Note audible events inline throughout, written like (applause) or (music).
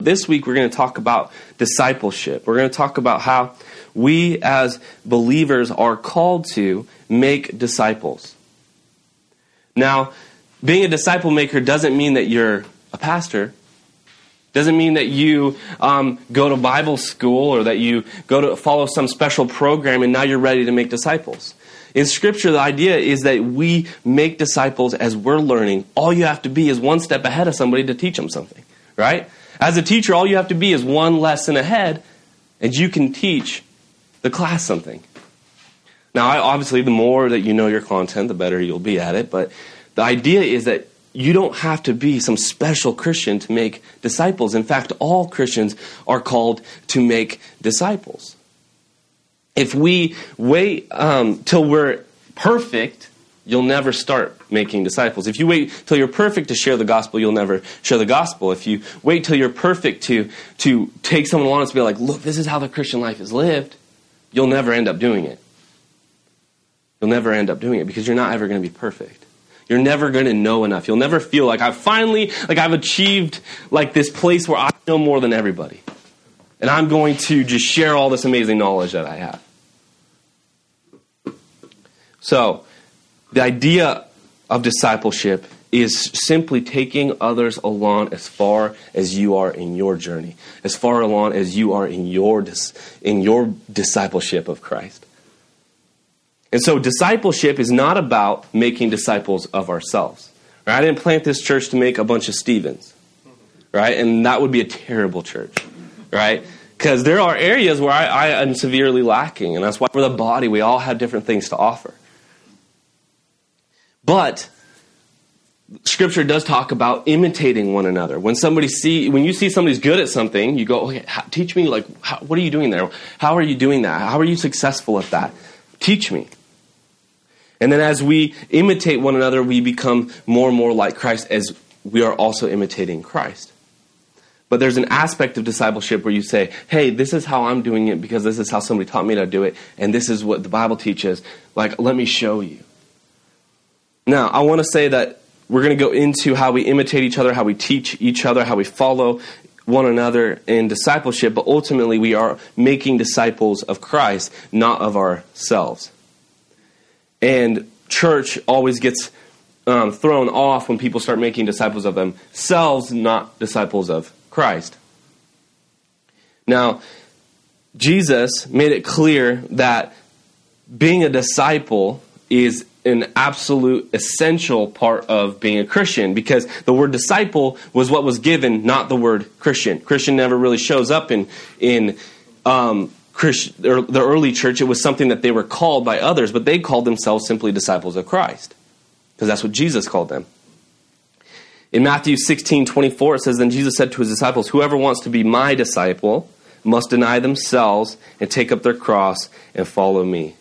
This week, we're going to talk about discipleship. We're going to talk about how we as believers are called to make disciples. Now, being a disciple maker doesn't mean that you're a pastor. Doesn't mean that you um, go to Bible school or that you go to follow some special program and now you're ready to make disciples. In Scripture, the idea is that we make disciples as we're learning. All you have to be is one step ahead of somebody to teach them something, right? As a teacher, all you have to be is one lesson ahead, and you can teach the class something. Now, obviously, the more that you know your content, the better you'll be at it, but the idea is that you don't have to be some special Christian to make disciples. In fact, all Christians are called to make disciples. If we wait um, till we're perfect you'll never start making disciples. If you wait till you're perfect to share the gospel, you'll never share the gospel. If you wait till you're perfect to, to take someone along and be like, look, this is how the Christian life is lived, you'll never end up doing it. You'll never end up doing it because you're not ever going to be perfect. You're never going to know enough. You'll never feel like I've finally, like I've achieved like this place where I know more than everybody. And I'm going to just share all this amazing knowledge that I have. So, the idea of discipleship is simply taking others along as far as you are in your journey, as far along as you are in your, in your discipleship of Christ. And so, discipleship is not about making disciples of ourselves. Right? I didn't plant this church to make a bunch of Stevens, right? And that would be a terrible church, right? Because there are areas where I, I am severely lacking, and that's why we're the body. We all have different things to offer. But scripture does talk about imitating one another. When somebody see when you see somebody's good at something you go okay how, teach me like how, what are you doing there? How are you doing that? How are you successful at that? Teach me. And then as we imitate one another we become more and more like christ as we are also imitating christ. But there's an aspect of discipleship where you say hey this is how i'm doing it because this is how somebody taught me to do it and this is what the bible teaches. Like let me show you now, I want to say that we're going to go into how we imitate each other, how we teach each other, how we follow one another in discipleship, but ultimately we are making disciples of Christ, not of ourselves. And church always gets um, thrown off when people start making disciples of themselves, not disciples of Christ. Now, Jesus made it clear that being a disciple is an absolute essential part of being a Christian because the word disciple was what was given, not the word Christian. Christian never really shows up in in um, Christ, or the early church. It was something that they were called by others, but they called themselves simply disciples of Christ because that's what Jesus called them. In Matthew 16, 24, it says, Then Jesus said to his disciples, Whoever wants to be my disciple must deny themselves and take up their cross and follow me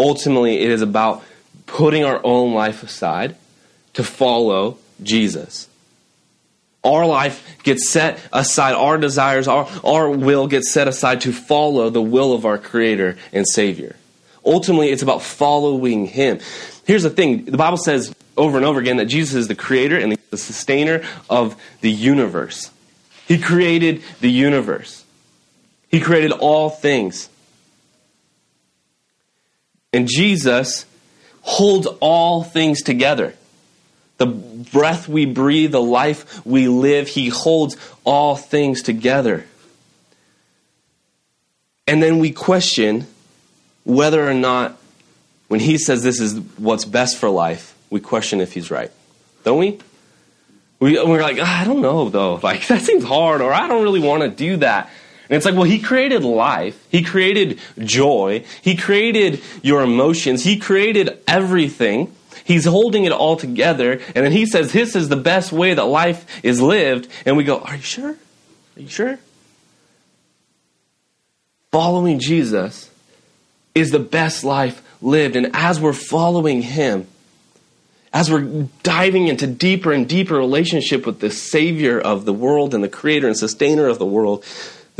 ultimately it is about putting our own life aside to follow Jesus. Our life gets set aside, our desires, our, our will gets set aside to follow the will of our Creator and Savior. Ultimately, it's about following Him. Here's the thing the Bible says over and over again that Jesus is the Creator and the sustainer of the universe. He created the universe, He created all things. And Jesus holds all things together. The breath we breathe, the life we live, He holds all things together. And then we question whether or not, when He says this is what's best for life, we question if He's right. Don't we? we we're like, oh, I don't know though. (laughs) Like, that seems hard, or I don't really want to do that. And it's like, well, he created life. He created joy. He created your emotions. He created everything. He's holding it all together. And then he says, this is the best way that life is lived. And we go, are you sure? Are you sure? Following Jesus is the best life lived. And as we're following him, as we're diving into deeper and deeper relationship with the Savior of the world and the Creator and Sustainer of the world,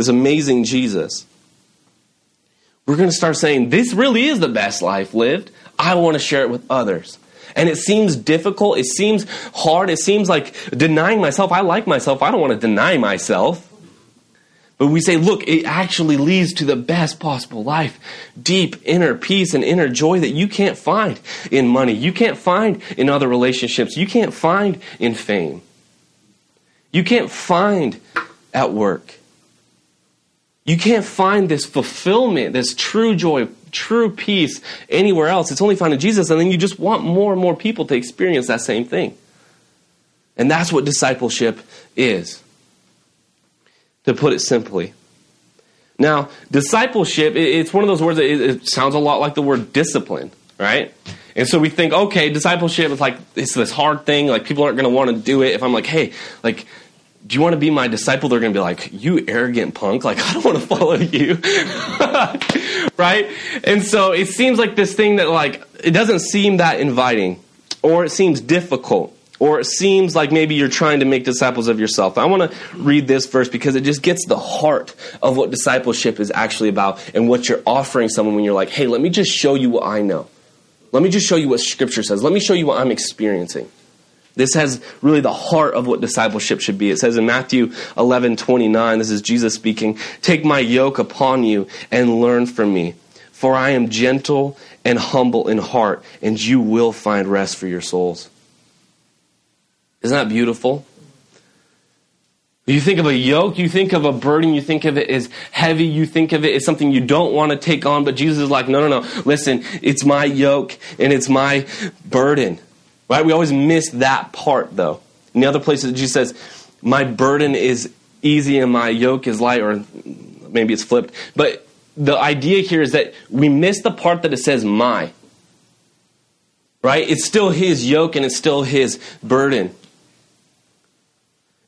this amazing Jesus, we're going to start saying, This really is the best life lived. I want to share it with others. And it seems difficult. It seems hard. It seems like denying myself. I like myself. I don't want to deny myself. But we say, look, it actually leads to the best possible life. Deep inner peace and inner joy that you can't find in money. You can't find in other relationships. You can't find in fame. You can't find at work. You can't find this fulfillment, this true joy, true peace anywhere else. It's only found in Jesus. And then you just want more and more people to experience that same thing. And that's what discipleship is to put it simply. Now, discipleship, it's one of those words that it sounds a lot like the word discipline, right? And so we think, okay, discipleship is like it's this hard thing, like people aren't going to want to do it. If I'm like, hey, like, do you want to be my disciple? They're going to be like, you arrogant punk, like (laughs) I don't want to follow you, (laughs) right? And so it seems like this thing that like it doesn't seem that inviting, or it seems difficult or it seems like maybe you're trying to make disciples of yourself. I want to read this verse because it just gets the heart of what discipleship is actually about and what you're offering someone when you're like, hey, let me just show you what I know. Let me just show you what Scripture says. Let me show you what I'm experiencing. This has really the heart of what discipleship should be. It says in Matthew 11 29, this is Jesus speaking, Take my yoke upon you and learn from me, for I am gentle and humble in heart, and you will find rest for your souls. Isn't that beautiful? You think of a yoke, you think of a burden, you think of it as heavy, you think of it as something you don't want to take on, but Jesus is like, no, no, no. Listen, it's my yoke and it's my burden. Right? We always miss that part though. In the other places, Jesus says, my burden is easy and my yoke is light, or maybe it's flipped. But the idea here is that we miss the part that it says my. Right? It's still his yoke and it's still his burden.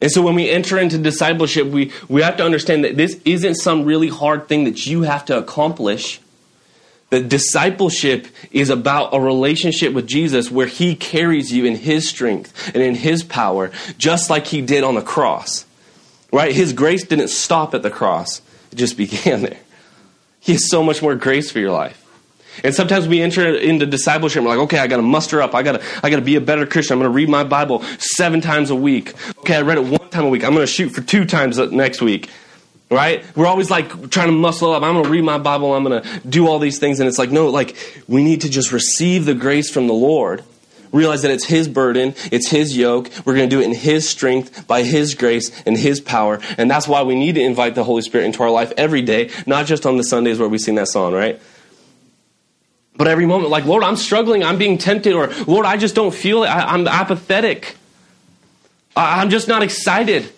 And so when we enter into discipleship, we, we have to understand that this isn't some really hard thing that you have to accomplish. That discipleship is about a relationship with Jesus where he carries you in his strength and in his power, just like he did on the cross. Right? His grace didn't stop at the cross, it just (laughs) began there. He has so much more grace for your life. And sometimes we enter into discipleship we're like, okay, I got to muster up. I got to I got to be a better Christian. I'm going to read my Bible seven times a week. Okay, I read it one time a week. I'm going to shoot for two times next week. Right? We're always like trying to muscle up. I'm going to read my Bible. I'm going to do all these things. And it's like, no, like we need to just receive the grace from the Lord. Realize that it's His burden, it's His yoke. We're going to do it in His strength, by His grace, and His power. And that's why we need to invite the Holy Spirit into our life every day, not just on the Sundays where we sing that song, right? But every moment, like, Lord, I'm struggling, I'm being tempted, or Lord, I just don't feel it, I, am apathetic. I, I'm just not excited.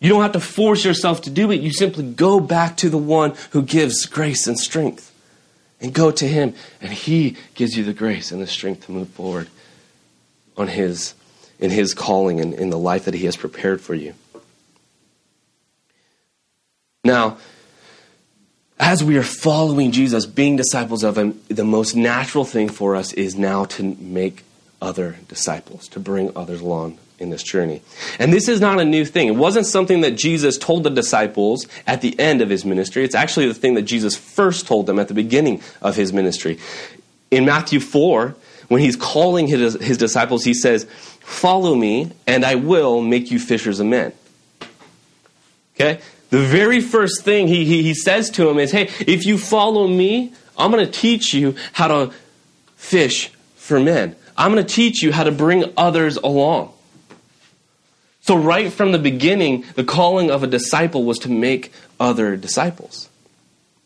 You don't have to force yourself to do it. You simply go back to the one who gives grace and strength. And go to him, and he gives you the grace and the strength to move forward on his in his calling and in the life that he has prepared for you. Now, as we are following Jesus, being disciples of Him, the most natural thing for us is now to make other disciples, to bring others along in this journey. And this is not a new thing. It wasn't something that Jesus told the disciples at the end of his ministry. It's actually the thing that Jesus first told them at the beginning of his ministry. In Matthew 4, when he's calling his, his disciples, he says, Follow me, and I will make you fishers of men. Okay? The very first thing he, he, he says to him is, Hey, if you follow me, I'm going to teach you how to fish for men. I'm going to teach you how to bring others along. So, right from the beginning, the calling of a disciple was to make other disciples.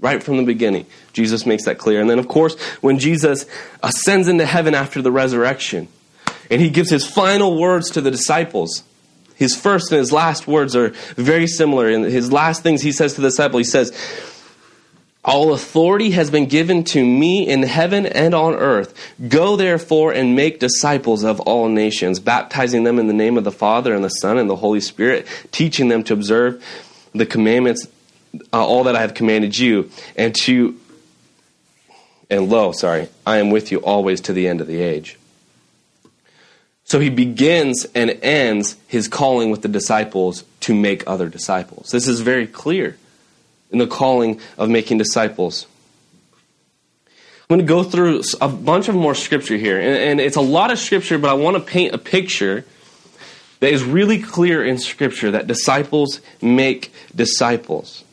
Right from the beginning, Jesus makes that clear. And then, of course, when Jesus ascends into heaven after the resurrection, and he gives his final words to the disciples, his first and his last words are very similar. And his last things he says to the disciple, he says, All authority has been given to me in heaven and on earth. Go therefore and make disciples of all nations, baptizing them in the name of the Father and the Son and the Holy Spirit, teaching them to observe the commandments, uh, all that I have commanded you, and to, and lo, sorry, I am with you always to the end of the age. So he begins and ends his calling with the disciples to make other disciples. This is very clear in the calling of making disciples. I'm going to go through a bunch of more scripture here. And, and it's a lot of scripture, but I want to paint a picture that is really clear in scripture that disciples make disciples.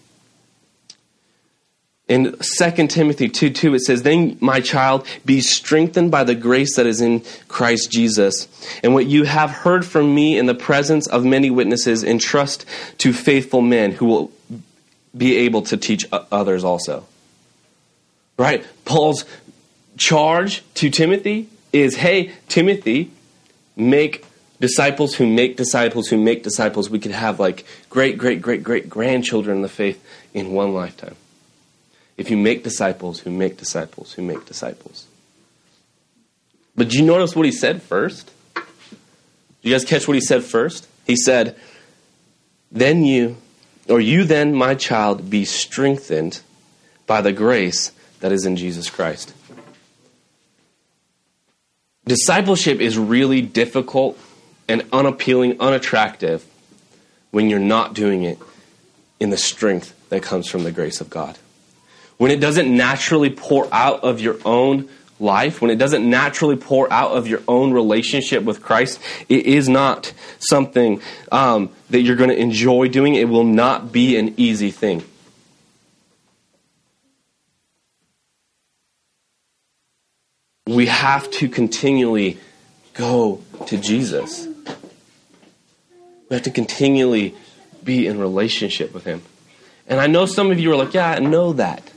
In 2 Timothy 2 2, it says, Then, my child, be strengthened by the grace that is in Christ Jesus. And what you have heard from me in the presence of many witnesses, entrust to faithful men who will be able to teach others also. Right? Paul's charge to Timothy is hey, Timothy, make disciples who make disciples who make disciples. We could have like great, great, great, great grandchildren in the faith in one lifetime. If you make disciples who make disciples who make disciples. But do you notice what he said first? Do you guys catch what he said first? He said, Then you, or you then, my child, be strengthened by the grace that is in Jesus Christ. Discipleship is really difficult and unappealing, unattractive when you're not doing it in the strength that comes from the grace of God. When it doesn't naturally pour out of your own life, when it doesn't naturally pour out of your own relationship with Christ, it is not something um, that you're going to enjoy doing. It will not be an easy thing. we have to continually go to Jesus. We have to continually be in relationship with Him. And I know some of you are like, yeah, I know that.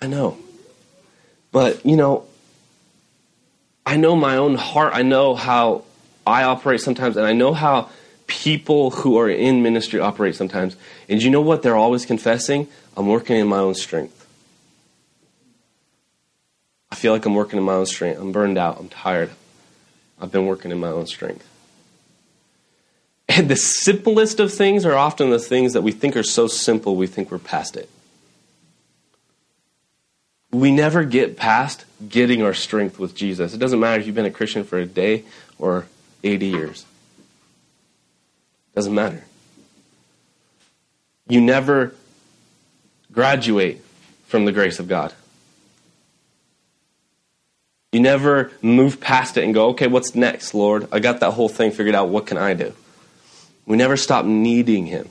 I know. But, you know, I know my own heart. I know how I operate sometimes, and I know how people who are in ministry operate sometimes. And you know what they're always confessing? I'm working in my own strength. I feel like I'm working in my own strength. I'm burned out. I'm tired. I've been working in my own strength. And the simplest of things are often the things that we think are so simple, we think we're past it. We never get past getting our strength with Jesus. It doesn't matter if you've been a Christian for a day or 80 years. It doesn't matter. You never graduate from the grace of God. You never move past it and go, okay, what's next, Lord? I got that whole thing figured out. What can I do? We never stop needing Him.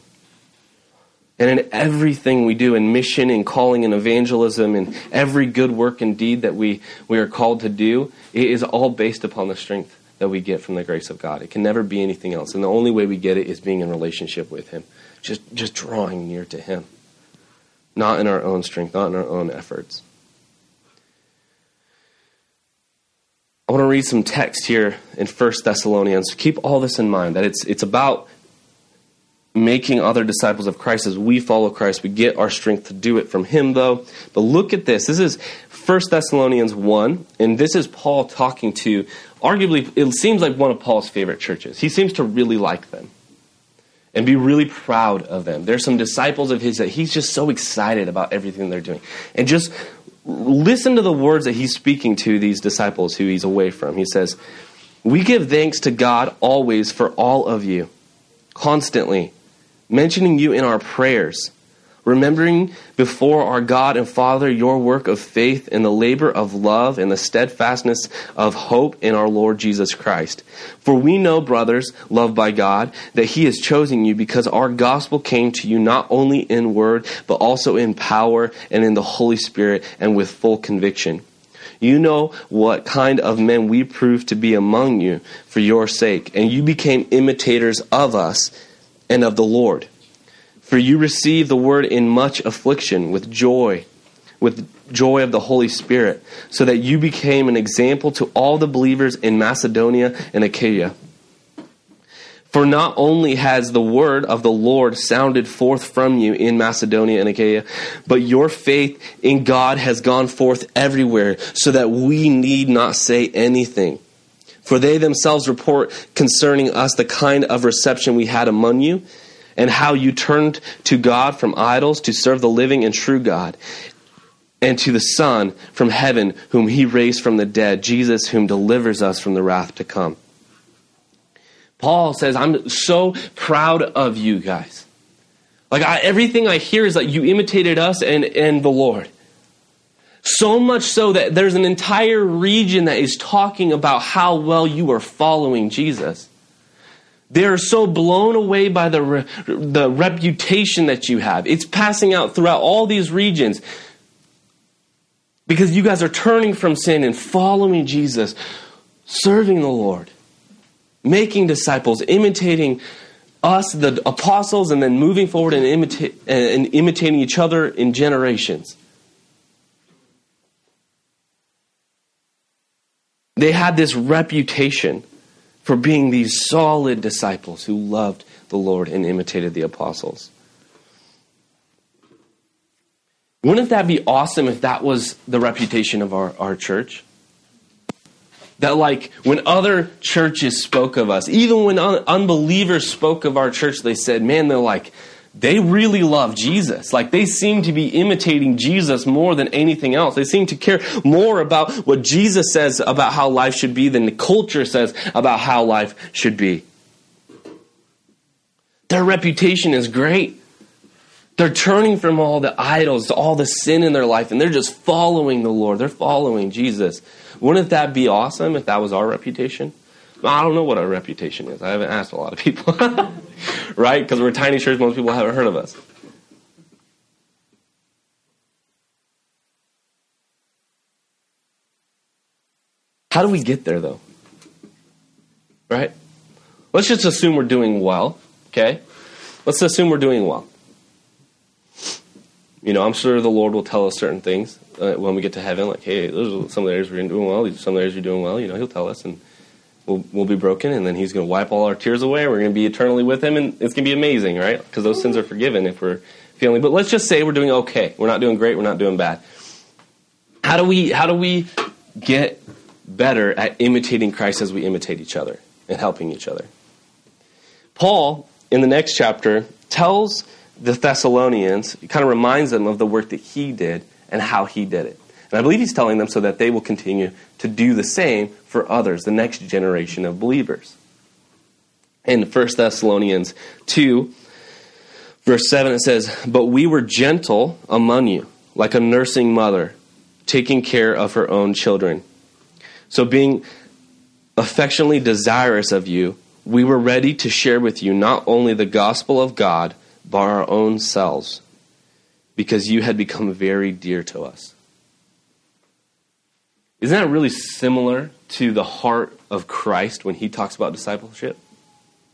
And in everything we do, in mission, in calling, in evangelism, in every good work and deed that we, we are called to do, it is all based upon the strength that we get from the grace of God. It can never be anything else. And the only way we get it is being in relationship with Him, just, just drawing near to Him. Not in our own strength, not in our own efforts. I want to read some text here in 1 Thessalonians. Keep all this in mind that it's, it's about making other disciples of Christ as we follow Christ. We get our strength to do it from Him, though. But look at this. This is 1 Thessalonians 1, and this is Paul talking to, arguably, it seems like one of Paul's favorite churches. He seems to really like them and be really proud of them. There's some disciples of his that he's just so excited about everything they're doing. And just listen to the words that he's speaking to these disciples who he's away from. He says, We give thanks to God always for all of you, constantly, mentioning you in our prayers remembering before our God and Father your work of faith and the labor of love and the steadfastness of hope in our Lord Jesus Christ. For we know, brothers, loved by God, that He has chosen you because our gospel came to you not only in word, but also in power and in the Holy Spirit and with full conviction. You know what kind of men we proved to be among you for your sake, and you became imitators of us and of the Lord. For you received the word in much affliction with joy, with joy of the Holy Spirit, so that you became an example to all the believers in Macedonia and Achaia. For not only has the word of the Lord sounded forth from you in Macedonia and Achaia, but your faith in God has gone forth everywhere, so that we need not say anything. For they themselves report concerning us the kind of reception we had among you and how you turned to God from idols to serve the living and true God, and to the Son from heaven, whom he raised from the dead, Jesus, whom delivers us from the wrath to come. Paul says, I'm so proud of you guys. Like, I, everything I hear is that you imitated us and, and the Lord. So much so that there's an entire region that is talking about how well you are following Jesus. They're so blown away by the, re- the reputation that you have. It's passing out throughout all these regions because you guys are turning from sin and following Jesus, serving the Lord, making disciples, imitating us, the apostles, and then moving forward and, imita- and imitating each other in generations. They had this reputation for being these solid disciples who loved the Lord and imitated the apostles. Wouldn't that be awesome if that was the reputation of our, our church? That, like, when other churches spoke of us, even when un- unbelievers spoke of our church, they said, man, they're like, they really love Jesus. Like they seem to be imitating Jesus more than anything else. They seem to care more about what Jesus says about how life should be than the culture says about how life should be. Their reputation is great. They're turning from all the idols, all the sin in their life, and they're just following the Lord. They're following Jesus. Wouldn't that be awesome if that was our reputation? I don't know what our reputation is. I haven't asked a lot of people. (laughs) right? Because we're a tiny church, most people haven't heard of us. How do we get there, though? Right? Let's just assume we're doing well, okay? Let's assume we're doing well. You know, I'm sure the Lord will tell us certain things uh, when we get to heaven, like, hey, those are some of the areas we're doing well, these are some of the areas you're doing well. You know, He'll tell us, and we'll, we'll be broken, and then He's going to wipe all our tears away. We're going to be eternally with Him, and it's going to be amazing, right? Because those sins are forgiven if we're feeling. But let's just say we're doing okay. We're not doing great. We're not doing bad. How do we how do we get better at imitating Christ as we imitate each other and helping each other? Paul in the next chapter tells the Thessalonians, he kind of reminds them of the work that he did and how he did it. And I believe he's telling them so that they will continue to do the same for others, the next generation of believers. In 1 Thessalonians 2, verse 7, it says, But we were gentle among you, like a nursing mother, taking care of her own children. So, being affectionately desirous of you, we were ready to share with you not only the gospel of God, but our own selves, because you had become very dear to us. Isn't that really similar to the heart of Christ when he talks about discipleship?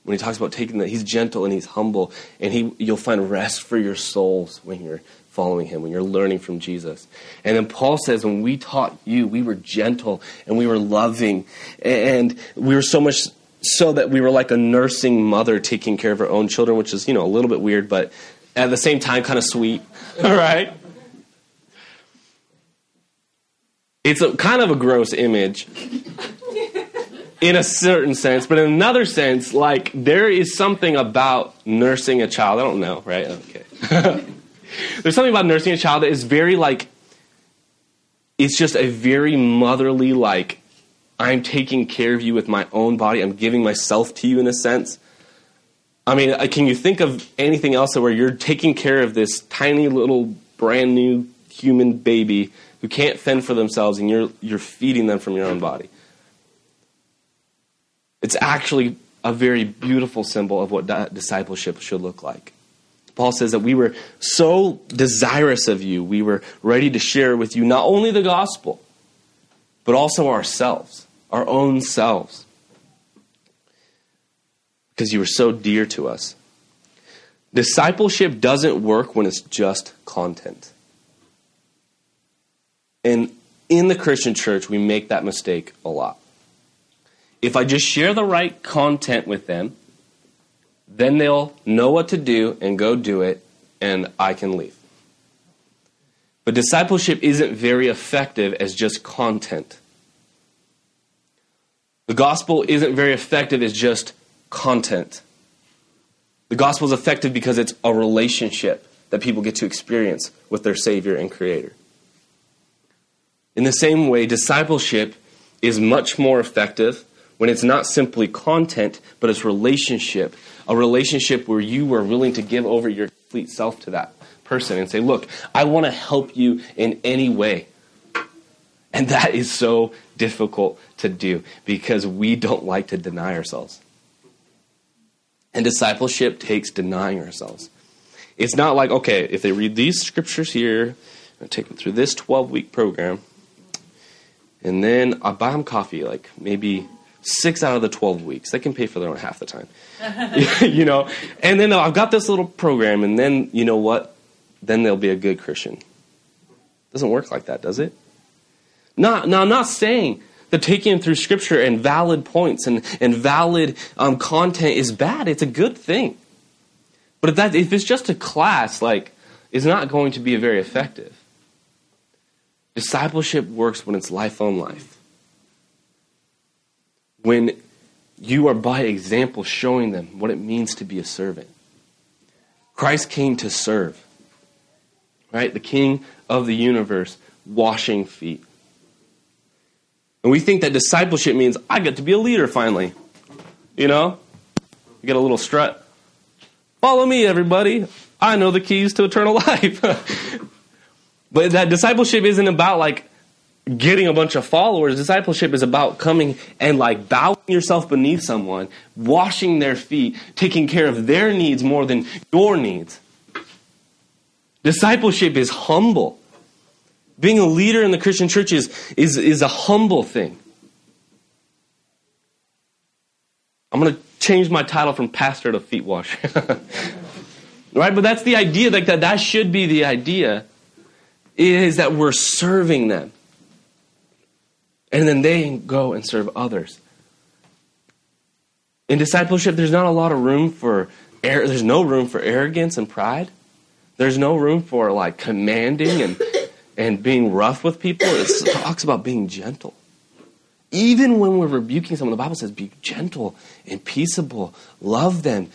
When he talks about taking that, he's gentle and he's humble, and he, you'll find rest for your souls when you're following him, when you're learning from Jesus. And then Paul says, when we taught you, we were gentle and we were loving, and we were so much so that we were like a nursing mother taking care of her own children, which is, you know, a little bit weird, but at the same time, kind of sweet. (laughs) All right? It's a, kind of a gross image in a certain sense, but in another sense, like there is something about nursing a child. I don't know, right? Okay. (laughs) There's something about nursing a child that is very like, it's just a very motherly, like, I'm taking care of you with my own body. I'm giving myself to you in a sense. I mean, uh, can you think of anything else where you're taking care of this tiny little brand new human baby who can't fend for themselves and you're, you're feeding them from your own body. It's actually a very beautiful symbol of what discipleship should look like. Paul says that we were so desirous of you, we were ready to share with you not only the gospel, but also ourselves, our own selves, because you were so dear to us. Discipleship doesn't work when it's just content. And in the Christian church, we make that mistake a lot. If I just share the right content with them, then they'll know what to do and go do it, and I can leave. But discipleship isn't very effective as just content. The gospel isn't very effective as just content. The gospel is effective because it's a relationship that people get to experience with their Savior and Creator. In the same way, discipleship is much more effective when it's not simply content, but it's relationship. A relationship where you are willing to give over your complete self to that person and say, Look, I want to help you in any way. And that is so difficult to do because we don't like to deny ourselves. And discipleship takes denying ourselves. It's not like, okay, if they read these scriptures here, I take them through this 12 week program, and then I buy them coffee, like maybe six out of the 12 weeks. They can pay for their own half the time. (laughs) (laughs) you know? And then I've got this little program, and then, you know what? Then they'll be a good Christian. Doesn't work like that, does it? Not, now, I'm not saying that taking them through scripture and valid points and, and valid um, content is bad. It's a good thing. But if, that, if it's just a class, like, it's not going to be very effective. Discipleship works when it's life on life. When you are by example showing them what it means to be a servant. Christ came to serve. Right? The king of the universe washing feet. And we think that discipleship means I get to be a leader finally. You know? You get a little strut. Follow me, everybody. I know the keys to eternal (laughs) life. But that discipleship isn't about like getting a bunch of followers. Discipleship is about coming and like bowing yourself beneath someone, washing their feet, taking care of their needs more than your needs. Discipleship is humble. Being a leader in the Christian church is, is, is a humble thing. I'm going to change my title from pastor to feet washer. (laughs) right? But that's the idea. Like that, that should be the idea. Is that we're serving them. And then they go and serve others. In discipleship, there's not a lot of room for there's no room for arrogance and pride. There's no room for like commanding and (coughs) and being rough with people. It talks about being gentle. Even when we're rebuking someone, the Bible says, be gentle and peaceable. Love them.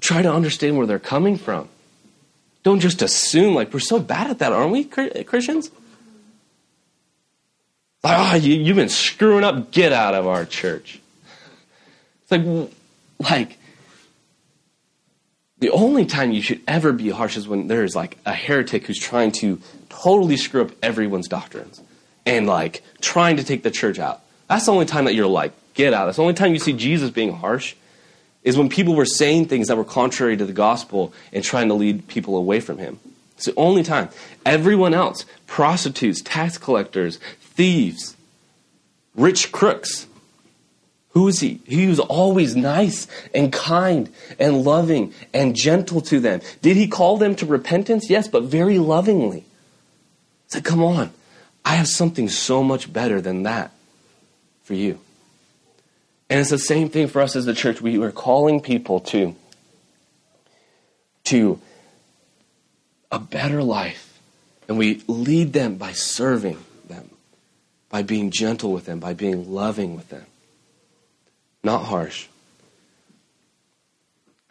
Try to understand where they're coming from. Don't just assume, like, we're so bad at that, aren't we, Christians? Like, oh, you, you've been screwing up. Get out of our church. It's like, like, the only time you should ever be harsh is when there's like a heretic who's trying to totally screw up everyone's doctrines and like trying to take the church out. That's the only time that you're like, get out. That's the only time you see Jesus being harsh is when people were saying things that were contrary to the gospel and trying to lead people away from him. It's the only time. Everyone else, prostitutes, tax collectors, thieves, rich crooks, who is he? He was always nice and kind and loving and gentle to them. Did he call them to repentance? Yes, but very lovingly. He said, Come on, I have something so much better than that for you. And it's the same thing for us as the church. We are calling people to, to a better life. And we lead them by serving them, by being gentle with them, by being loving with them not harsh.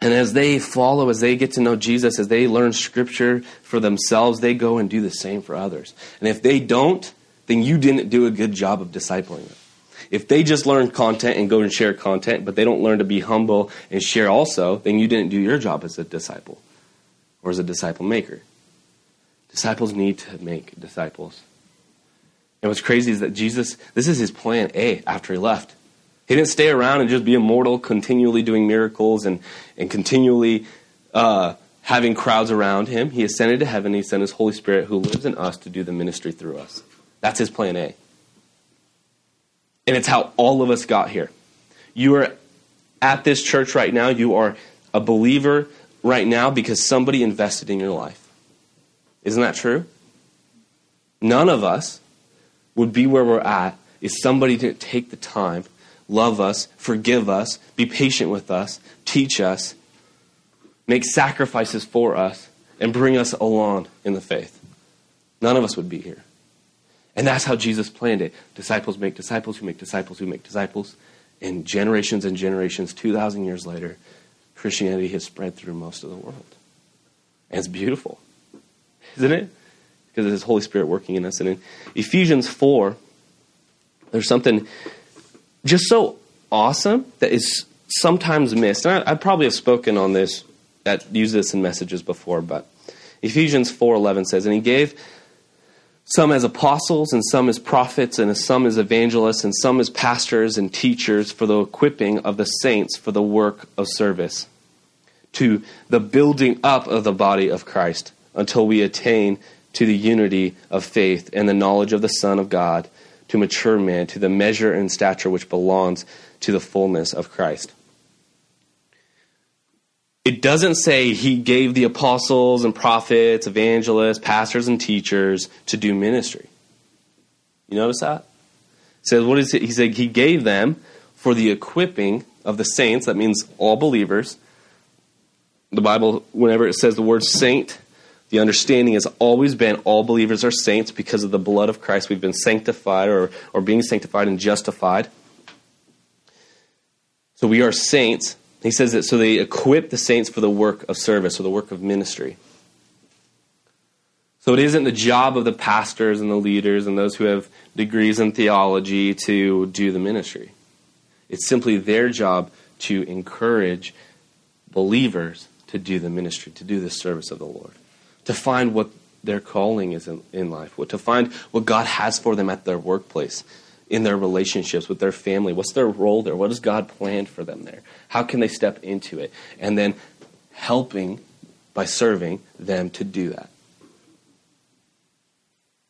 And as they follow, as they get to know Jesus, as they learn scripture for themselves, they go and do the same for others. And if they don't, then you didn't do a good job of discipling them. If they just learn content and go and share content, but they don't learn to be humble and share also, then you didn't do your job as a disciple or as a disciple maker. Disciples need to make disciples. And what's crazy is that Jesus, this is his plan A after he left. He didn't stay around and just be immortal, continually doing miracles and, and continually uh, having crowds around him. He ascended to heaven. He sent his Holy Spirit who lives in us to do the ministry through us. That's his plan A. And it's how all of us got here. You are at this church right now. You are a believer right now because somebody invested in your life. Isn't that true? None of us would be where we're at if somebody didn't take the time love us, forgive us, be patient with us, teach us, make sacrifices for us, and bring us along in the faith. None of us would be here. And that's how Jesus planned it. Disciples make disciples who make disciples who make disciples. And generations and generations, 2,000 years later, Christianity has spread through most of the world. And it's beautiful, isn't it? Because it is Holy Spirit working in us. And in Ephesians 4, there's something just so awesome that is sometimes missed. And I, I probably have spoken on this, that used this in messages before, but Ephesians 4.11 says, And he gave some as apostles, and some as prophets, and some as evangelists, and some as pastors and teachers for the equipping of the saints for the work of service, to the building up of the body of Christ until we attain to the unity of faith and the knowledge of the Son of God, to mature man, to the measure and stature which belongs to the fullness of Christ. It doesn't say he gave the apostles and prophets, evangelists, pastors, and teachers to do ministry. You notice that? It says, what is it? He said he gave them for the equipping of the saints. That means all believers. The Bible, whenever it says the word saint, the understanding has always been all believers are saints because of the blood of Christ. We've been sanctified or, or being sanctified and justified. So we are saints. He says that so they equip the saints for the work of service or the work of ministry. So it isn't the job of the pastors and the leaders and those who have degrees in theology to do the ministry. It's simply their job to encourage believers to do the ministry, to do the service of the Lord, to find what their calling is in, in life, to find what God has for them at their workplace, in their relationships with their family. What's their role there? What has God planned for them there? How can they step into it? And then helping by serving them to do that.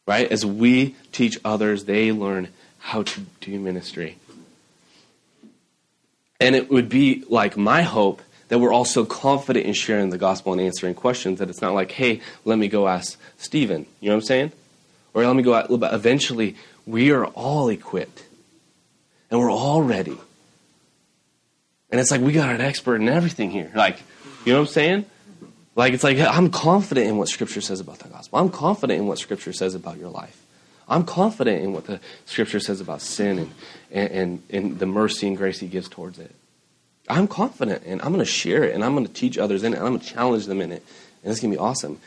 Right? As we teach others, they learn how to do ministry. And it would be like my hope that we're also confident in sharing the gospel and answering questions, that it's not like, hey, let me go ask Stephen. You know what I'm saying? Or let me go out. Eventually, we are all equipped and we're all ready. And it's like we got an expert in everything here. Like, you know what I'm saying? Like, it's like I'm confident in what Scripture says about the gospel. I'm confident in what Scripture says about your life. I'm confident in what the Scripture says about sin and, and, and, the mercy and grace He gives towards it. I'm confident, and I'm going to share it, and I'm going to teach others in it, and I'm going to challenge them in it, and it's going to be awesome.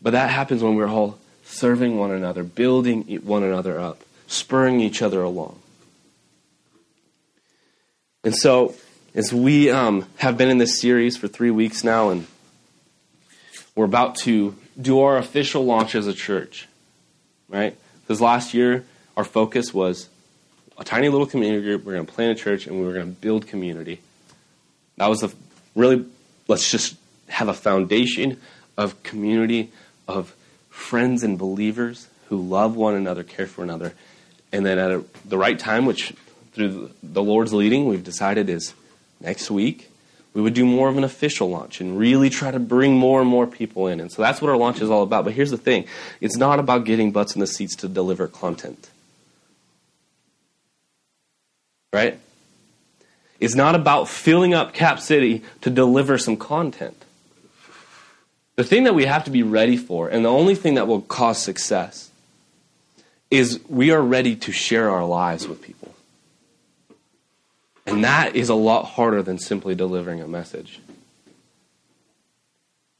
But that happens when we're all serving one another, building one another up, spurring each other along. And so, as we um, have been in this series for three weeks now, and we're about to do our official launch as a church, right? Because last year, our focus was a tiny little community group. We're going to plant a church, and we were going to build community. That was the really, let's just have a foundation of community, of friends and believers who love one another, care for one another. And then at a, the right time, which through the Lord's leading, we've decided is next week, we would do more of an official launch and really try to bring more and more people in. And so that's what our launch is all about. But here's the thing it's not about getting butts in the seats to deliver content. Right? It's not about filling up Cap City to deliver some content. The thing that we have to be ready for, and the only thing that will cause success, is we are ready to share our lives with people. And that is a lot harder than simply delivering a message.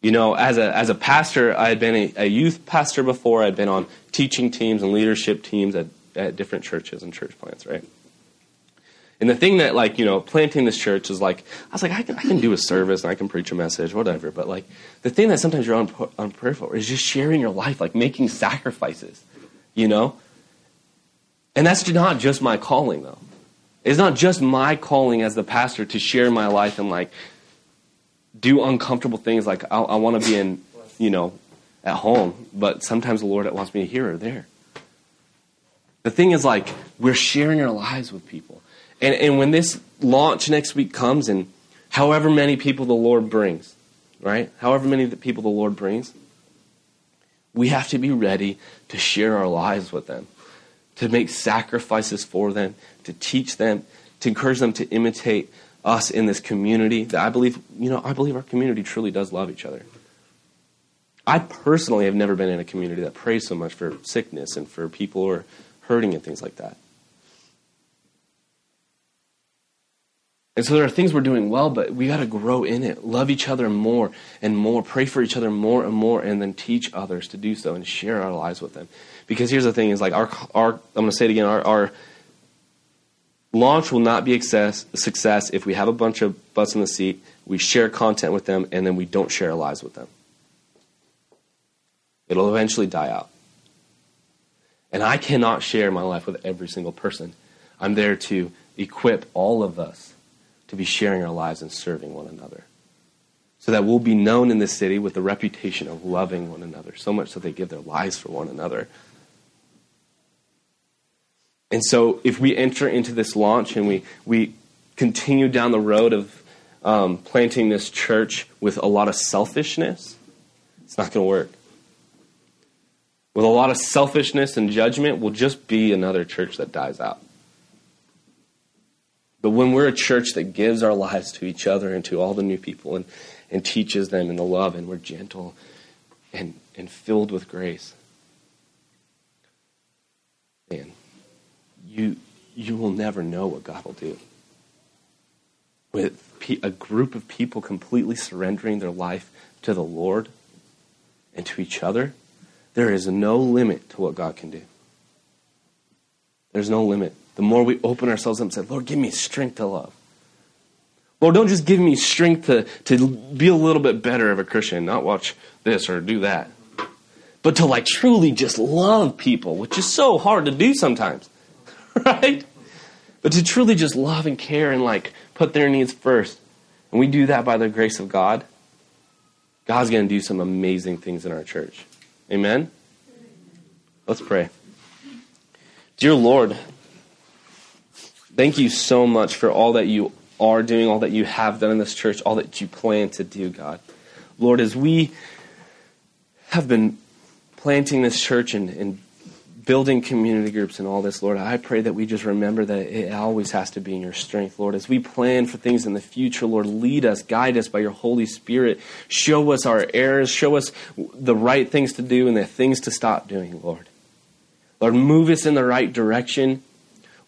You know, as a, as a pastor, I had been a, a youth pastor before. I'd been on teaching teams and leadership teams at, at different churches and church plants, right? And the thing that, like, you know, planting this church is like, I was like, I can, I can do a service and I can preach a message, whatever. But, like, the thing that sometimes you're on, on prayer for is just sharing your life, like making sacrifices, you know? And that's not just my calling, though. It's not just my calling as the pastor to share my life and, like, do uncomfortable things. Like, I, I want to be in, you know, at home. But sometimes the Lord wants me here or there. The thing is, like, we're sharing our lives with people. And, and when this launch next week comes, and however many people the Lord brings, right? However many people the Lord brings, we have to be ready to share our lives with them, to make sacrifices for them, to teach them, to encourage them to imitate us in this community that I believe, you know, I believe our community truly does love each other. I personally have never been in a community that prays so much for sickness and for people who are hurting and things like that. And so there are things we're doing well, but we got to grow in it. Love each other more and more. Pray for each other more and more, and then teach others to do so and share our lives with them. Because here's the thing: is like our our I'm going to say it again. Our, our launch will not be success, success if we have a bunch of butts in the seat, we share content with them, and then we don't share our lives with them. It'll eventually die out. And I cannot share my life with every single person. I'm there to equip all of us to be sharing our lives and serving one another. So that we'll be known in this city with the reputation of loving one another, so much that they give their lives for one another. And so, if we enter into this launch and we, we continue down the road of um, planting this church with a lot of selfishness, it's not going to work. With a lot of selfishness and judgment, we'll just be another church that dies out. But when we're a church that gives our lives to each other and to all the new people and, and teaches them in the love, and we're gentle and, and filled with grace, man, you, you will never know what God will do. With a group of people completely surrendering their life to the Lord and to each other, there is no limit to what God can do. There's no limit. The more we open ourselves up and say, Lord, give me strength to love. Lord, don't just give me strength to, to be a little bit better of a Christian, not watch this or do that, but to like truly just love people, which is so hard to do sometimes. (laughs) right? But to truly just love and care and like put their needs first. And we do that by the grace of God. God's going to do some amazing things in our church. Amen? Let's pray. Dear Lord, thank you so much for all that you are doing, all that you have done in this church, all that you plan to do, God. Lord, as we have been planting this church and, and building community groups and all this, Lord, I pray that we just remember that it always has to be in your strength, Lord. As we plan for things in the future, Lord, lead us, guide us by your Holy Spirit. Show us our errors, show us the right things to do and the things to stop doing, Lord. Lord, move us in the right direction.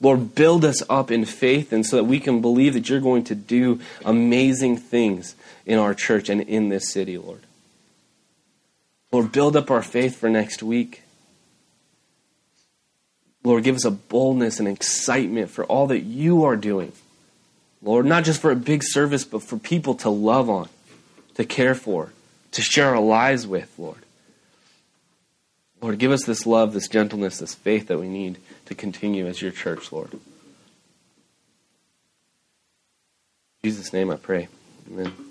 Lord, build us up in faith and so that we can believe that you're going to do amazing things in our church and in this city, Lord. Lord, build up our faith for next week. Lord, give us a boldness and excitement for all that you are doing. Lord, not just for a big service, but for people to love on, to care for, to share our lives with, Lord. Lord, give us this love, this gentleness, this faith that we need to continue as your church, Lord. In Jesus' name I pray. Amen.